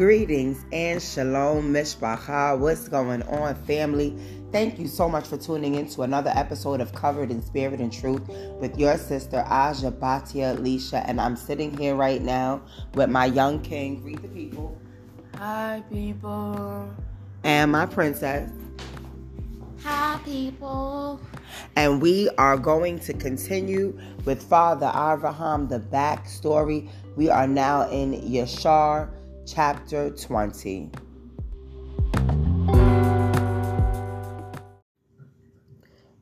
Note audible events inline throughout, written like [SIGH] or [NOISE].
Greetings and shalom, mishpacha. What's going on, family? Thank you so much for tuning in to another episode of Covered in Spirit and Truth with your sister Aja Batia Alicia. And I'm sitting here right now with my young king. Greet the people. Hi, people. And my princess. Hi, people. And we are going to continue with Father Abraham, the backstory. We are now in Yashar chapter 20.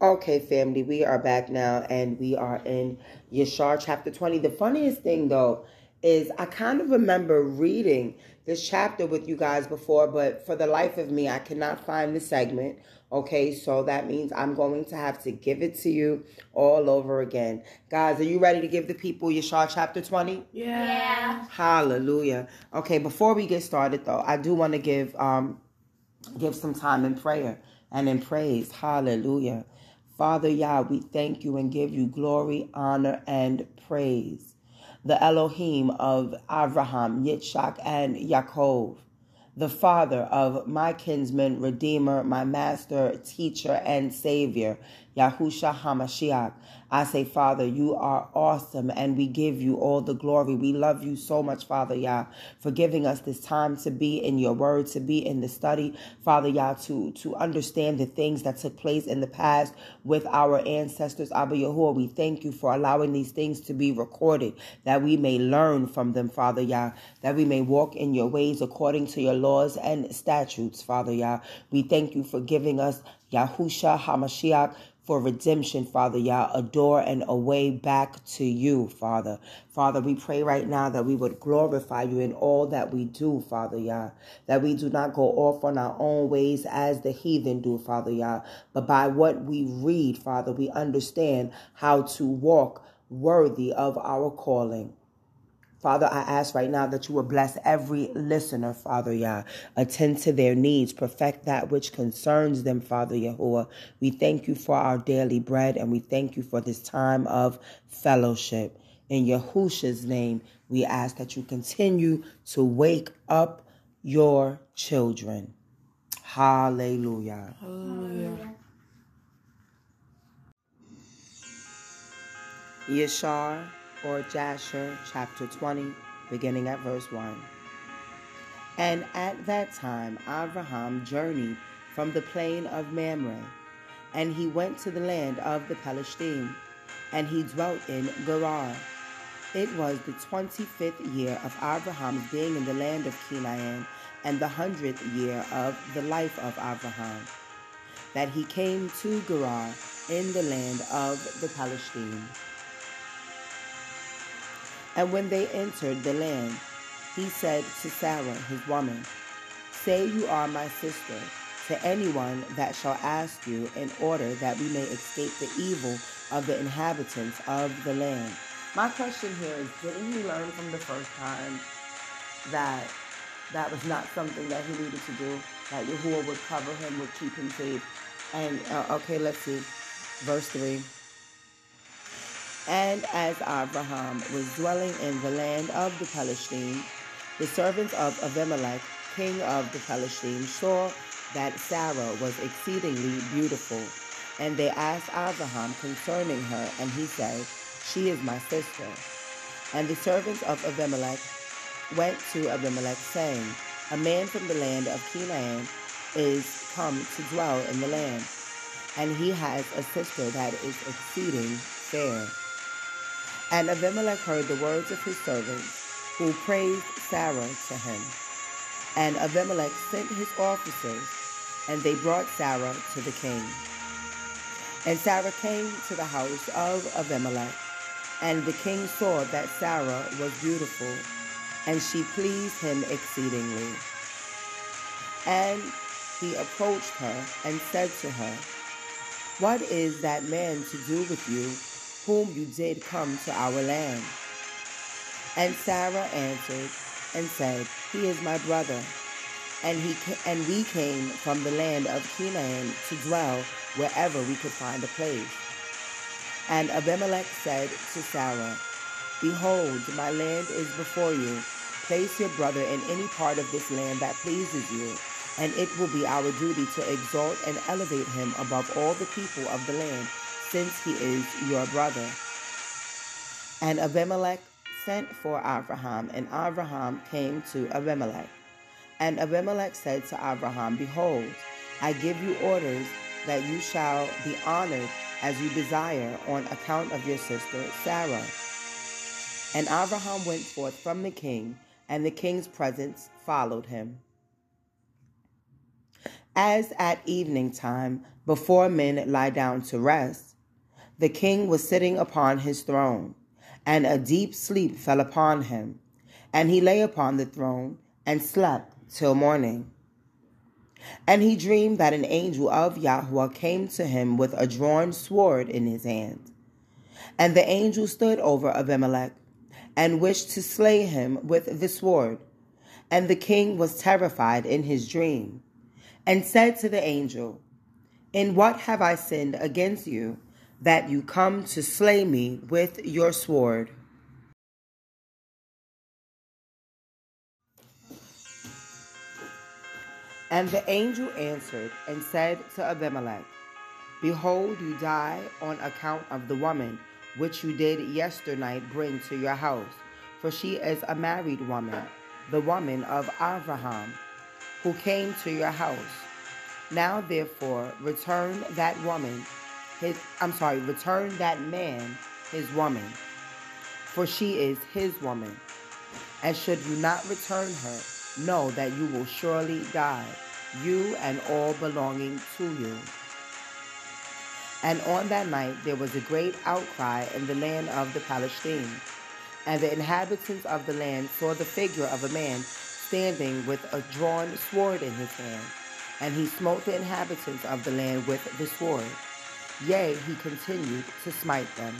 Okay, family, we are back now and we are in Yashar chapter 20. The funniest thing, though, is I kind of remember reading this chapter with you guys before, but for the life of me, I cannot find the segment. Okay, so that means I'm going to have to give it to you all over again. Guys, are you ready to give the people Yashar chapter 20? Yeah. yeah. Hallelujah. Okay, before we get started though, I do want to give um give some time in prayer and in praise. Hallelujah. Father Yah, we thank you and give you glory, honor, and praise. The Elohim of Abraham, Yitzchak, and Yaakov the Father of my kinsman, Redeemer, my Master, Teacher, and Savior, Yahusha HaMashiach. I say, Father, you are awesome and we give you all the glory. We love you so much, Father Yah, for giving us this time to be in your word, to be in the study, Father Yah, to, to understand the things that took place in the past with our ancestors, Abba Yahuwah. We thank you for allowing these things to be recorded, that we may learn from them, Father Yah, that we may walk in your ways according to your laws and statutes, Father Yah. We thank you for giving us Yahusha HaMashiach for redemption, Father Yah, a door and a way back to you, Father. Father, we pray right now that we would glorify you in all that we do, Father Yah, that we do not go off on our own ways as the heathen do, Father Yah, but by what we read, Father, we understand how to walk worthy of our calling. Father, I ask right now that you will bless every listener, Father Yah. Attend to their needs, perfect that which concerns them, Father Yahuwah. We thank you for our daily bread and we thank you for this time of fellowship. In Yahusha's name, we ask that you continue to wake up your children. Hallelujah. Hallelujah. Yashar or Jasher chapter 20, beginning at verse 1. And at that time Abraham journeyed from the plain of Mamre, and he went to the land of the Palestine, and he dwelt in Gerar. It was the twenty-fifth year of Abraham's being in the land of Canaan, and the hundredth year of the life of Abraham, that he came to Gerar in the land of the Palestine. And when they entered the land, he said to Sarah, his woman, Say you are my sister to anyone that shall ask you, in order that we may escape the evil of the inhabitants of the land. My question here is, didn't he learn from the first time that that was not something that he needed to do? That Yahuwah would cover him, would keep him safe. And, uh, okay, let's see. Verse 3. And as Abraham was dwelling in the land of the Palestine, the servants of Abimelech, king of the Palestine, saw that Sarah was exceedingly beautiful. And they asked Abraham concerning her, and he said, She is my sister. And the servants of Abimelech went to Abimelech, saying, A man from the land of Canaan is come to dwell in the land, and he has a sister that is exceeding fair. And Abimelech heard the words of his servants, who praised Sarah to him. And Abimelech sent his officers, and they brought Sarah to the king. And Sarah came to the house of Abimelech, and the king saw that Sarah was beautiful, and she pleased him exceedingly. And he approached her and said to her, What is that man to do with you? Whom you did come to our land. And Sarah answered and said, He is my brother, and he and we came from the land of Canaan to dwell wherever we could find a place. And Abimelech said to Sarah, Behold, my land is before you. Place your brother in any part of this land that pleases you, and it will be our duty to exalt and elevate him above all the people of the land, since he is your brother. And Abimelech sent for Abraham, and Abraham came to Abimelech. And Abimelech said to Abraham, Behold, I give you orders that you shall be honored as you desire on account of your sister Sarah. And Abraham went forth from the king, and the king's presence followed him. As at evening time, before men lie down to rest, the king was sitting upon his throne, and a deep sleep fell upon him, and he lay upon the throne and slept till morning. And he dreamed that an angel of Yahweh came to him with a drawn sword in his hand. And the angel stood over Abimelech and wished to slay him with the sword. And the king was terrified in his dream and said to the angel, In what have I sinned against you that you come to slay me with your sword? And the angel answered and said to Abimelech, Behold, you die on account of the woman which you did yesternight bring to your house, for she is a married woman, the woman of Abraham, who came to your house. Now therefore return that woman, his I'm sorry, return that man his woman, for she is his woman. And should you not return her, know that you will surely die, you and all belonging to you. And on that night there was a great outcry in the land of the Palestine. And the inhabitants of the land saw the figure of a man standing with a drawn sword in his hand. And he smote the inhabitants of the land with the sword. Yea, he continued to smite them.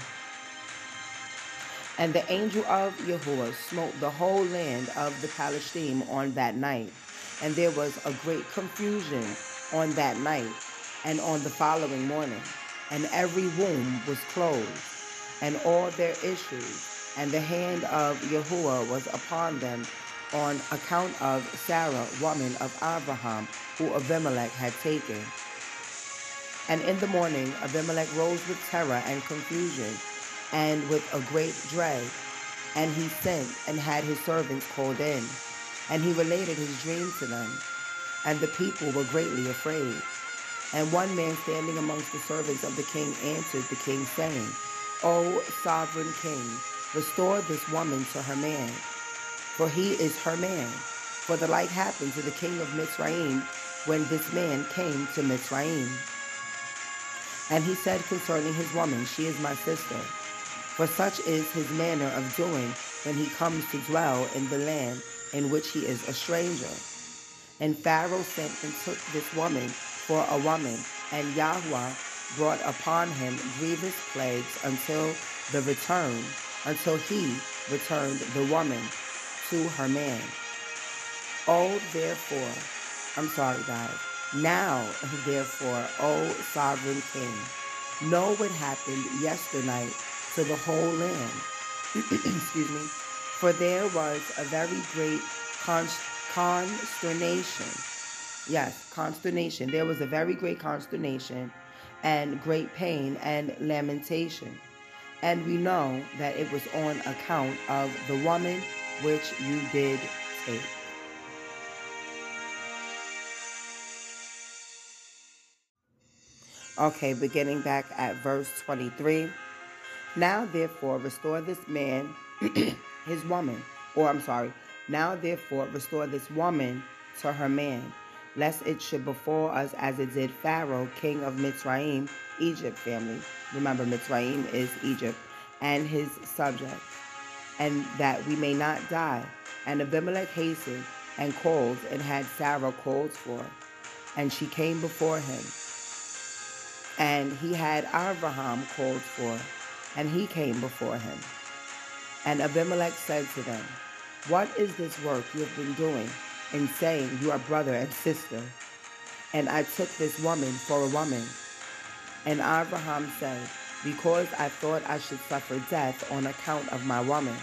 And the angel of Yahuwah smote the whole land of the Palestine on that night. And there was a great confusion on that night and on the following morning. And every womb was closed, and all their issues. And the hand of Yahuwah was upon them on account of Sarah, woman of Abraham, who Abimelech had taken. And in the morning Abimelech rose with terror and confusion and with a great dread. And he sent and had his servants called in, and he related his dream to them. And the people were greatly afraid. And one man standing amongst the servants of the king answered the king, saying, O sovereign king, restore this woman to her man, for he is her man. For the like happened to the king of Mitzrayim when this man came to Mitzrayim. And he said concerning his woman, She is my sister. For such is his manner of doing when he comes to dwell in the land in which he is a stranger. And Pharaoh sent and took this woman for a woman, and Yahweh brought upon him grievous plagues until the return, until he returned the woman to her man. Oh, therefore, I'm sorry, guys. Now, [LAUGHS] therefore, O sovereign king, know what happened yesternight to the whole land. [CLEARS THROAT] Excuse me. For there was a very great consternation. Yes, consternation. There was a very great consternation and great pain and lamentation. And we know that it was on account of the woman which you did take. Okay, beginning back at verse 23. Now, therefore, restore this man [CLEARS THROAT] his woman, or I'm sorry, now, therefore, restore this woman to her man, lest it should befall us as it did Pharaoh, king of Mitzrayim, Egypt family. Remember, Mitzrayim is Egypt, and his subjects, and that we may not die. And Abimelech hastened and called and had Sarah called for, and she came before him. And he had Abraham called for, and he came before him. And Abimelech said to them, What is this work you have been doing in saying you are brother and sister? And I took this woman for a woman. And Abraham said, Because I thought I should suffer death on account of my woman.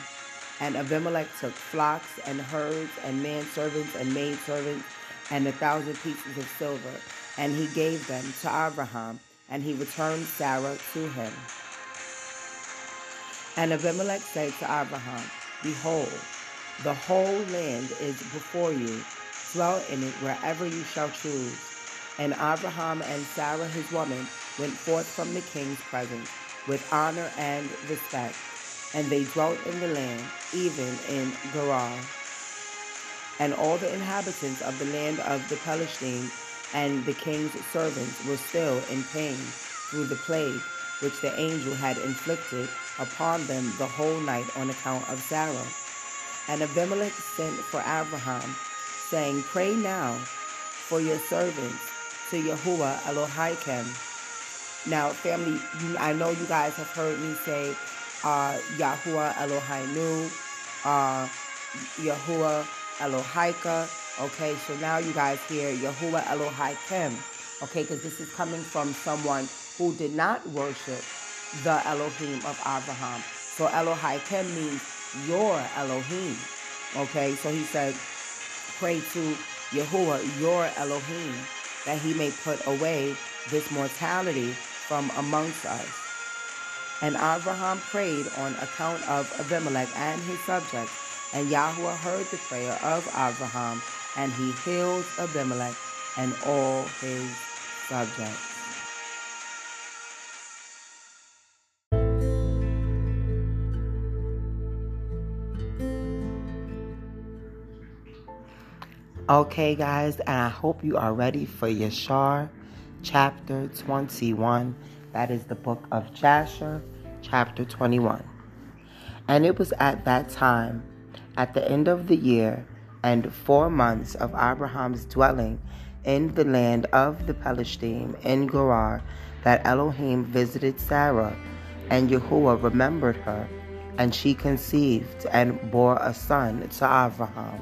And Abimelech took flocks and herds and manservants and maidservants and a thousand pieces of silver, and he gave them to Abraham, and he returned Sarah to him. And Abimelech said to Abraham, Behold, the whole land is before you. Dwell in it wherever you shall choose. And Abraham and Sarah his woman went forth from the king's presence with honor and respect. And they dwelt in the land, even in Gerar. And all the inhabitants of the land of the Palestine and the king's servants were still in pain through the plague which the angel had inflicted upon them the whole night on account of Sarah. And Abimelech sent for Abraham, saying, Pray now for your servants to Yahuwah Elohim. Now, family, I know you guys have heard me say uh, Yahuwah Eloheinu, uh, Yahuwah. Okay, so now you guys hear Yahuwah Elohim. Okay, because this is coming from someone who did not worship the Elohim of Abraham. So Elohim means your Elohim. Okay, so he said, pray to Yahuwah, your Elohim, that he may put away this mortality from amongst us. And Abraham prayed on account of Abimelech and his subjects. And Yahweh heard the prayer of Abraham, and he healed Abimelech and all his subjects. Okay, guys, and I hope you are ready for Yashar chapter 21. That is the book of Jasher, chapter 21. And it was at that time, at the end of the year, and four months of Abraham's dwelling in the land of the Palestine in Gerar, that Elohim visited Sarah, and Yahuwah remembered her, and she conceived and bore a son to Abraham.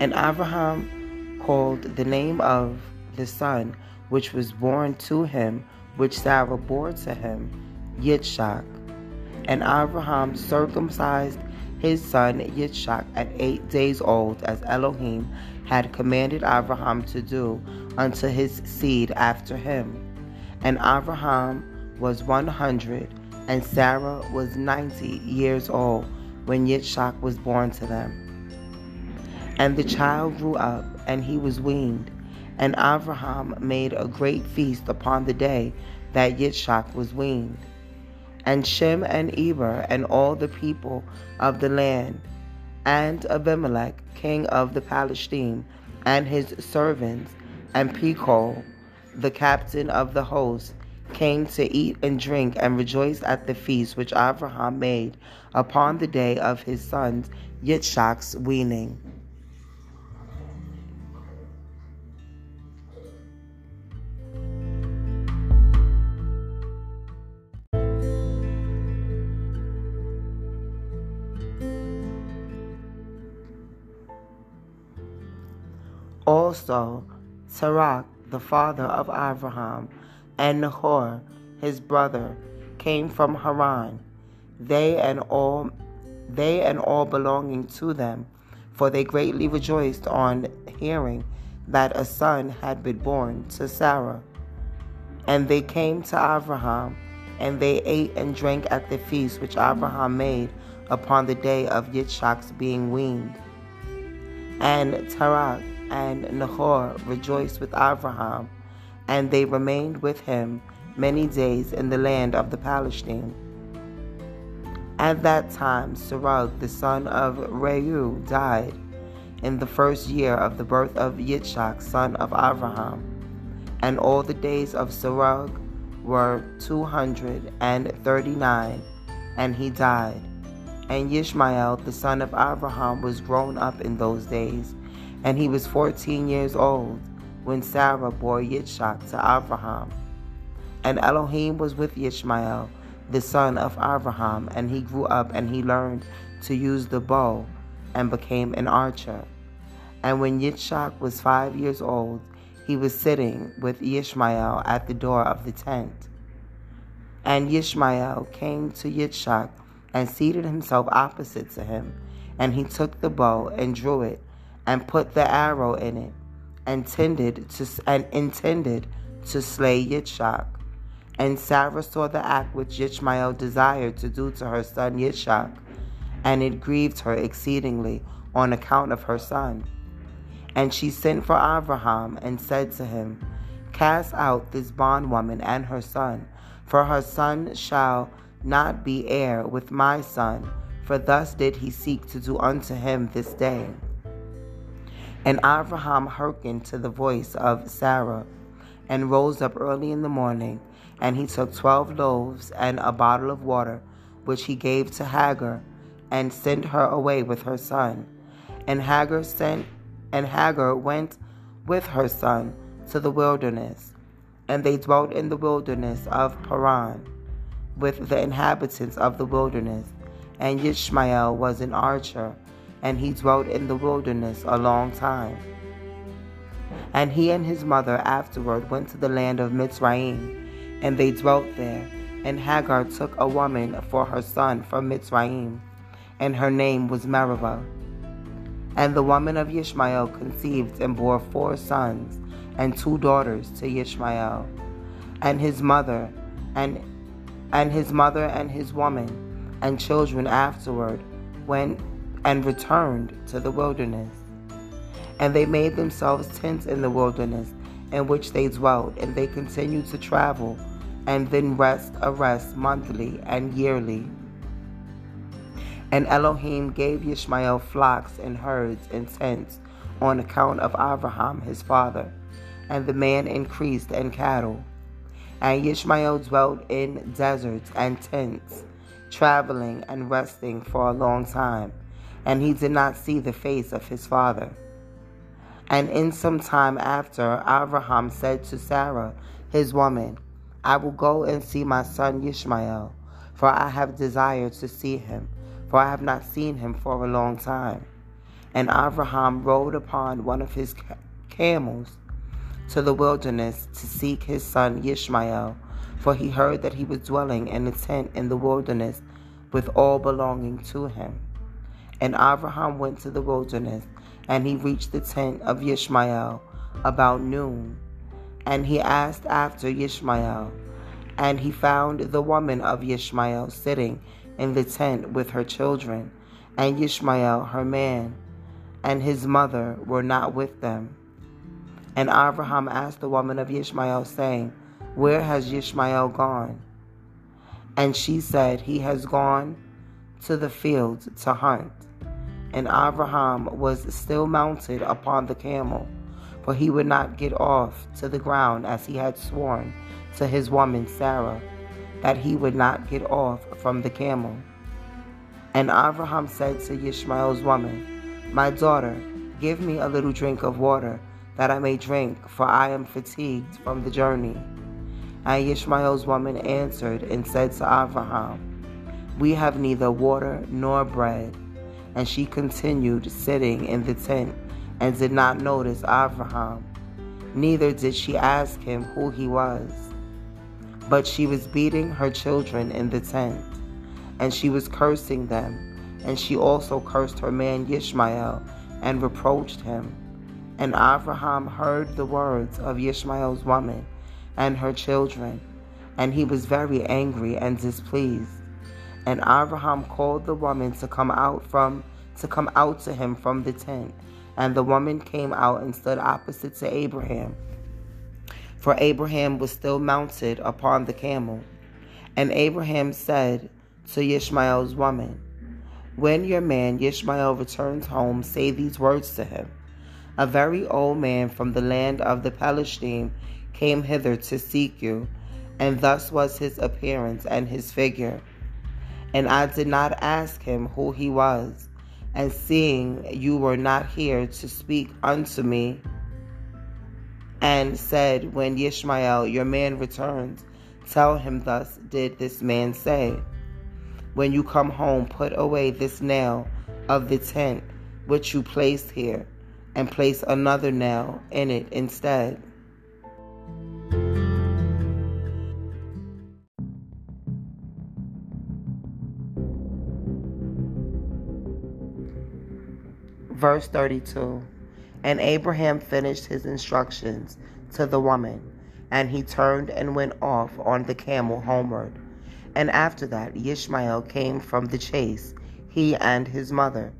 And Abraham called the name of the son which was born to him, which Sarah bore to him, Yitzchak. And Abraham circumcised his son Yitzchak at eight days old, as Elohim had commanded Abraham to do unto his seed after him. And Abraham was one hundred, and Sarah was ninety years old when Yitzchak was born to them. And the child grew up, and he was weaned. And Abraham made a great feast upon the day that Yitzchak was weaned. And Shem and Eber and all the people of the land, and Abimelech, king of the Palestine, and his servants, and Phicol, the captain of the host, came to eat and drink and rejoice at the feast which Abraham made upon the day of his son Yitzchak's weaning. Also, Terach, the father of Abraham, and Nahor, his brother, came from Haran, they and all they and all belonging to them, for they greatly rejoiced on hearing that a son had been born to Sarah. And they came to Abraham, and they ate and drank at the feast which Abraham made upon the day of Yitzchak's being weaned. And Terach and Nahor rejoiced with Abraham, and they remained with him many days in the land of the Palestine. At that time, Serug the son of Reu, died in the first year of the birth of Yitzchak, son of Abraham. And all the days of Serug were two hundred and thirty nine, and he died. And Ishmael, the son of Abraham, was grown up in those days and he was fourteen years old when Sarah bore Yitzchak to Abraham. And Elohim was with Ishmael, the son of Abraham, and he grew up and he learned to use the bow and became an archer. And when Yitzchak was five years old, he was sitting with Ishmael at the door of the tent. And Ishmael came to Yitzchak and seated himself opposite to him. And he took the bow and drew it, and put the arrow in it, and intended to and intended to slay Yitzchak. And Sarah saw the act which Ishmael desired to do to her son Yitzchak, and it grieved her exceedingly on account of her son. And she sent for Abraham and said to him, Cast out this bondwoman and her son, for her son shall not be heir with my son, for thus did he seek to do unto him this day. And Abraham hearkened to the voice of Sarah, and rose up early in the morning and he took twelve loaves and a bottle of water, which he gave to Hagar, and sent her away with her son. And Hagar sent and Hagar went with her son to the wilderness, and they dwelt in the wilderness of Paran with the inhabitants of the wilderness. And Ishmael was an archer, and he dwelt in the wilderness a long time. And he and his mother afterward went to the land of Mitzrayim and they dwelt there. And Hagar took a woman for her son from Mitzrayim, and her name was Meribah. And the woman of Ishmael conceived and bore four sons and two daughters to Ishmael. And his mother, and and his mother and his woman, and children afterward went and returned to the wilderness. And they made themselves tents in the wilderness in which they dwelt, and they continued to travel and then rest a rest monthly and yearly. And Elohim gave Ishmael flocks and herds and tents on account of Abraham his father, and the man increased in cattle. And Ishmael dwelt in deserts and tents, traveling and resting for a long time, and he did not see the face of his father. And in some time after, Abraham said to Sarah, his woman, I will go and see my son Ishmael, for I have desired to see him, for I have not seen him for a long time. And Abraham rode upon one of his camels to the wilderness to seek his son Ishmael, for he heard that he was dwelling in a tent in the wilderness with all belonging to him. And Abraham went to the wilderness, and he reached the tent of Ishmael about noon. And he asked after Ishmael. And he found the woman of Ishmael sitting in the tent with her children, and Ishmael her man, and his mother were not with them. And Abraham asked the woman of Ishmael, saying, Where has Ishmael gone? And she said, He has gone to the field to hunt. And Abraham was still mounted upon the camel for he would not get off to the ground as he had sworn to his woman Sarah, that he would not get off from the camel. And Abraham said to Ishmael's woman, My daughter, give me a little drink of water, that I may drink, for I am fatigued from the journey. And Ishmael's woman answered and said to Abraham, We have neither water nor bread. And she continued sitting in the tent and did not notice Abraham. Neither did she ask him who he was. But she was beating her children in the tent, and she was cursing them, and she also cursed her man Ishmael and reproached him. And Abraham heard the words of Ishmael's woman and her children, and he was very angry and displeased. And Abraham called the woman to come out from to come out to him from the tent. And the woman came out and stood opposite to Abraham. For Abraham was still mounted upon the camel. And Abraham said to Ishmael's woman, When your man Ishmael returns home, say these words to him. A very old man from the land of the Palestine came hither to seek you, and thus was his appearance and his figure. And I did not ask him who he was and seeing you were not here to speak unto me, and said, When Ishmael your man returns, tell him thus did this man say. When you come home, put away this nail of the tent which you placed here, and place another nail in it instead. Verse 32 And Abraham finished his instructions to the woman, and he turned and went off on the camel homeward. And after that, Ishmael came from the chase, he and his mother,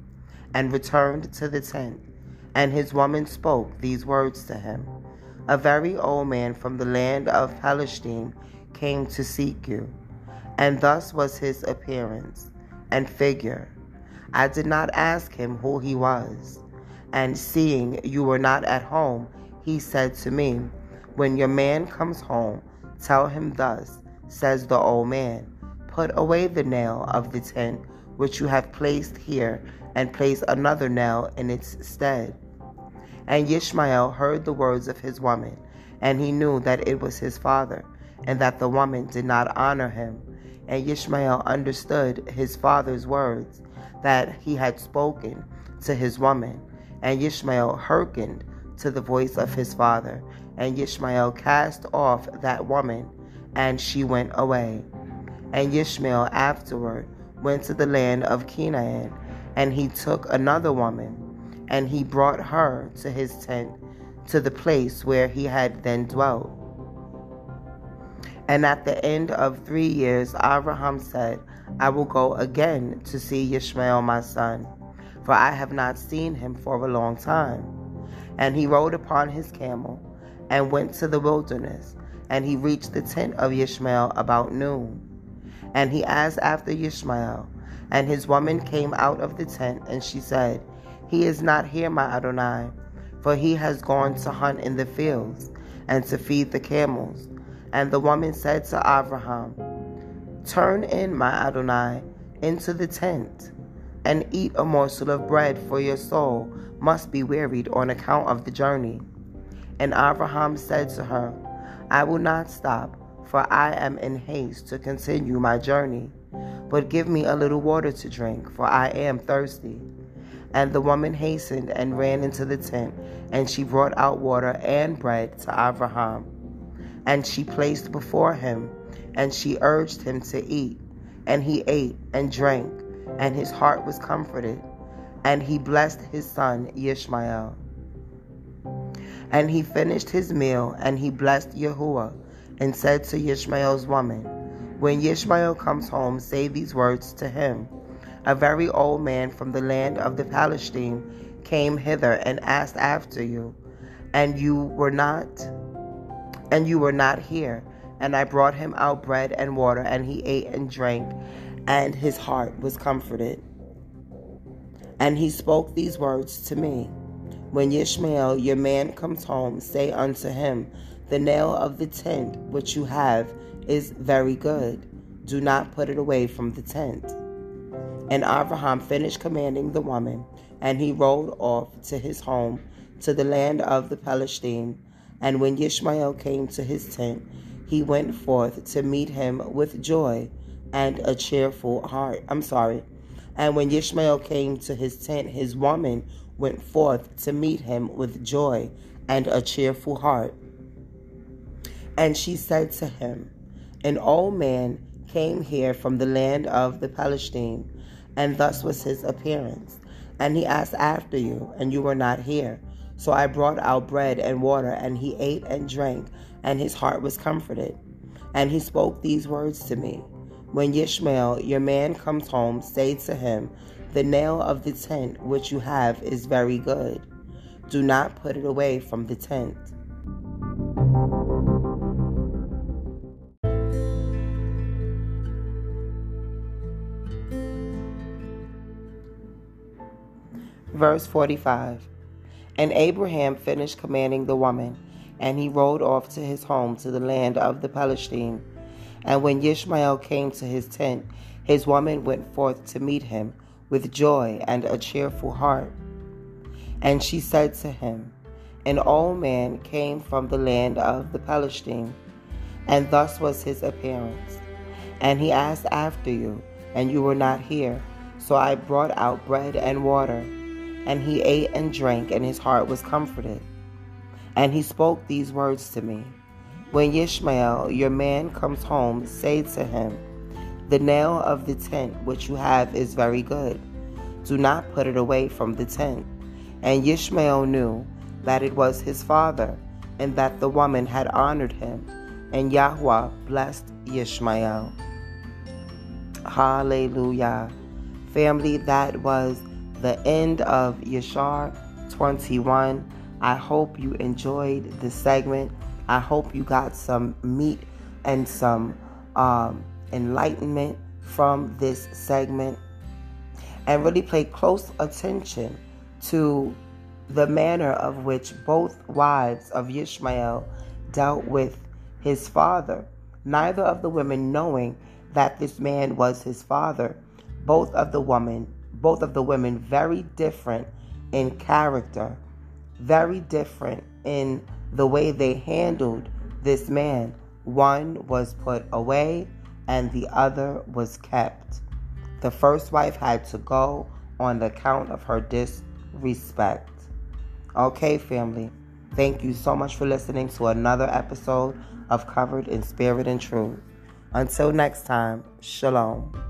and returned to the tent. And his woman spoke these words to him A very old man from the land of Palestine came to seek you. And thus was his appearance and figure. I did not ask him who he was. And seeing you were not at home, he said to me, When your man comes home, tell him thus, says the old man, Put away the nail of the tent which you have placed here and place another nail in its stead. And Ishmael heard the words of his woman, and he knew that it was his father, and that the woman did not honor him. And Ishmael understood his father's words that he had spoken to his woman. And Ishmael hearkened to the voice of his father. And Ishmael cast off that woman, and she went away. And Ishmael afterward went to the land of Canaan and he took another woman, and he brought her to his tent, to the place where he had then dwelt. And at the end of three years, Abraham said, I will go again to see Ishmael my son, for I have not seen him for a long time. And he rode upon his camel and went to the wilderness, and he reached the tent of Ishmael about noon. And he asked after Ishmael, and his woman came out of the tent, and she said, He is not here, my Adonai, for he has gone to hunt in the fields and to feed the camels. And the woman said to Abraham, Turn in, my Adonai, into the tent, and eat a morsel of bread, for your soul must be wearied on account of the journey. And Abraham said to her, I will not stop, for I am in haste to continue my journey. But give me a little water to drink, for I am thirsty. And the woman hastened and ran into the tent, and she brought out water and bread to Abraham. And she placed before him, and she urged him to eat. And he ate and drank, and his heart was comforted. And he blessed his son Ishmael. And he finished his meal, and he blessed Yahuwah, and said to Ishmael's woman, when Ishmael comes home, say these words to him A very old man from the land of the Palestine came hither and asked after you, and you were not and you were not here. And I brought him out bread and water, and he ate and drank, and his heart was comforted. And he spoke these words to me When Ishmael, your man, comes home, say unto him, The nail of the tent which you have is very good. Do not put it away from the tent. And Abraham finished commanding the woman, and he rode off to his home to the land of the Palestine. And when Ishmael came to his tent, he went forth to meet him with joy and a cheerful heart. I'm sorry. And when Ishmael came to his tent, his woman went forth to meet him with joy and a cheerful heart. And she said to him, an old man came here from the land of the Palestine, and thus was his appearance. And he asked after you, and you were not here. So I brought out bread and water, and he ate and drank, and his heart was comforted. And he spoke these words to me When Ishmael, your man, comes home, say to him, The nail of the tent which you have is very good. Do not put it away from the tent. Verse 45 And Abraham finished commanding the woman, and he rode off to his home to the land of the Palestine. And when Ishmael came to his tent, his woman went forth to meet him with joy and a cheerful heart. And she said to him, An old man came from the land of the Palestine, and thus was his appearance. And he asked after you, and you were not here. So I brought out bread and water and he ate and drank, and his heart was comforted. And he spoke these words to me When Ishmael, your man, comes home, say to him, The nail of the tent which you have is very good. Do not put it away from the tent. And Ishmael knew that it was his father, and that the woman had honored him. And Yahweh blessed Ishmael. Hallelujah. Family, that was the end of Yashar 21. I hope you enjoyed this segment. I hope you got some meat and some um, enlightenment from this segment and really pay close attention to the manner of which both wives of Ishmael dealt with his father, neither of the women knowing that this man was his father. Both of the women, both of the women very different in character, very different in the way they handled this man. One was put away and the other was kept. The first wife had to go on the account of her disrespect. Okay, family. Thank you so much for listening to another episode of Covered in Spirit and Truth. Until next time, Shalom.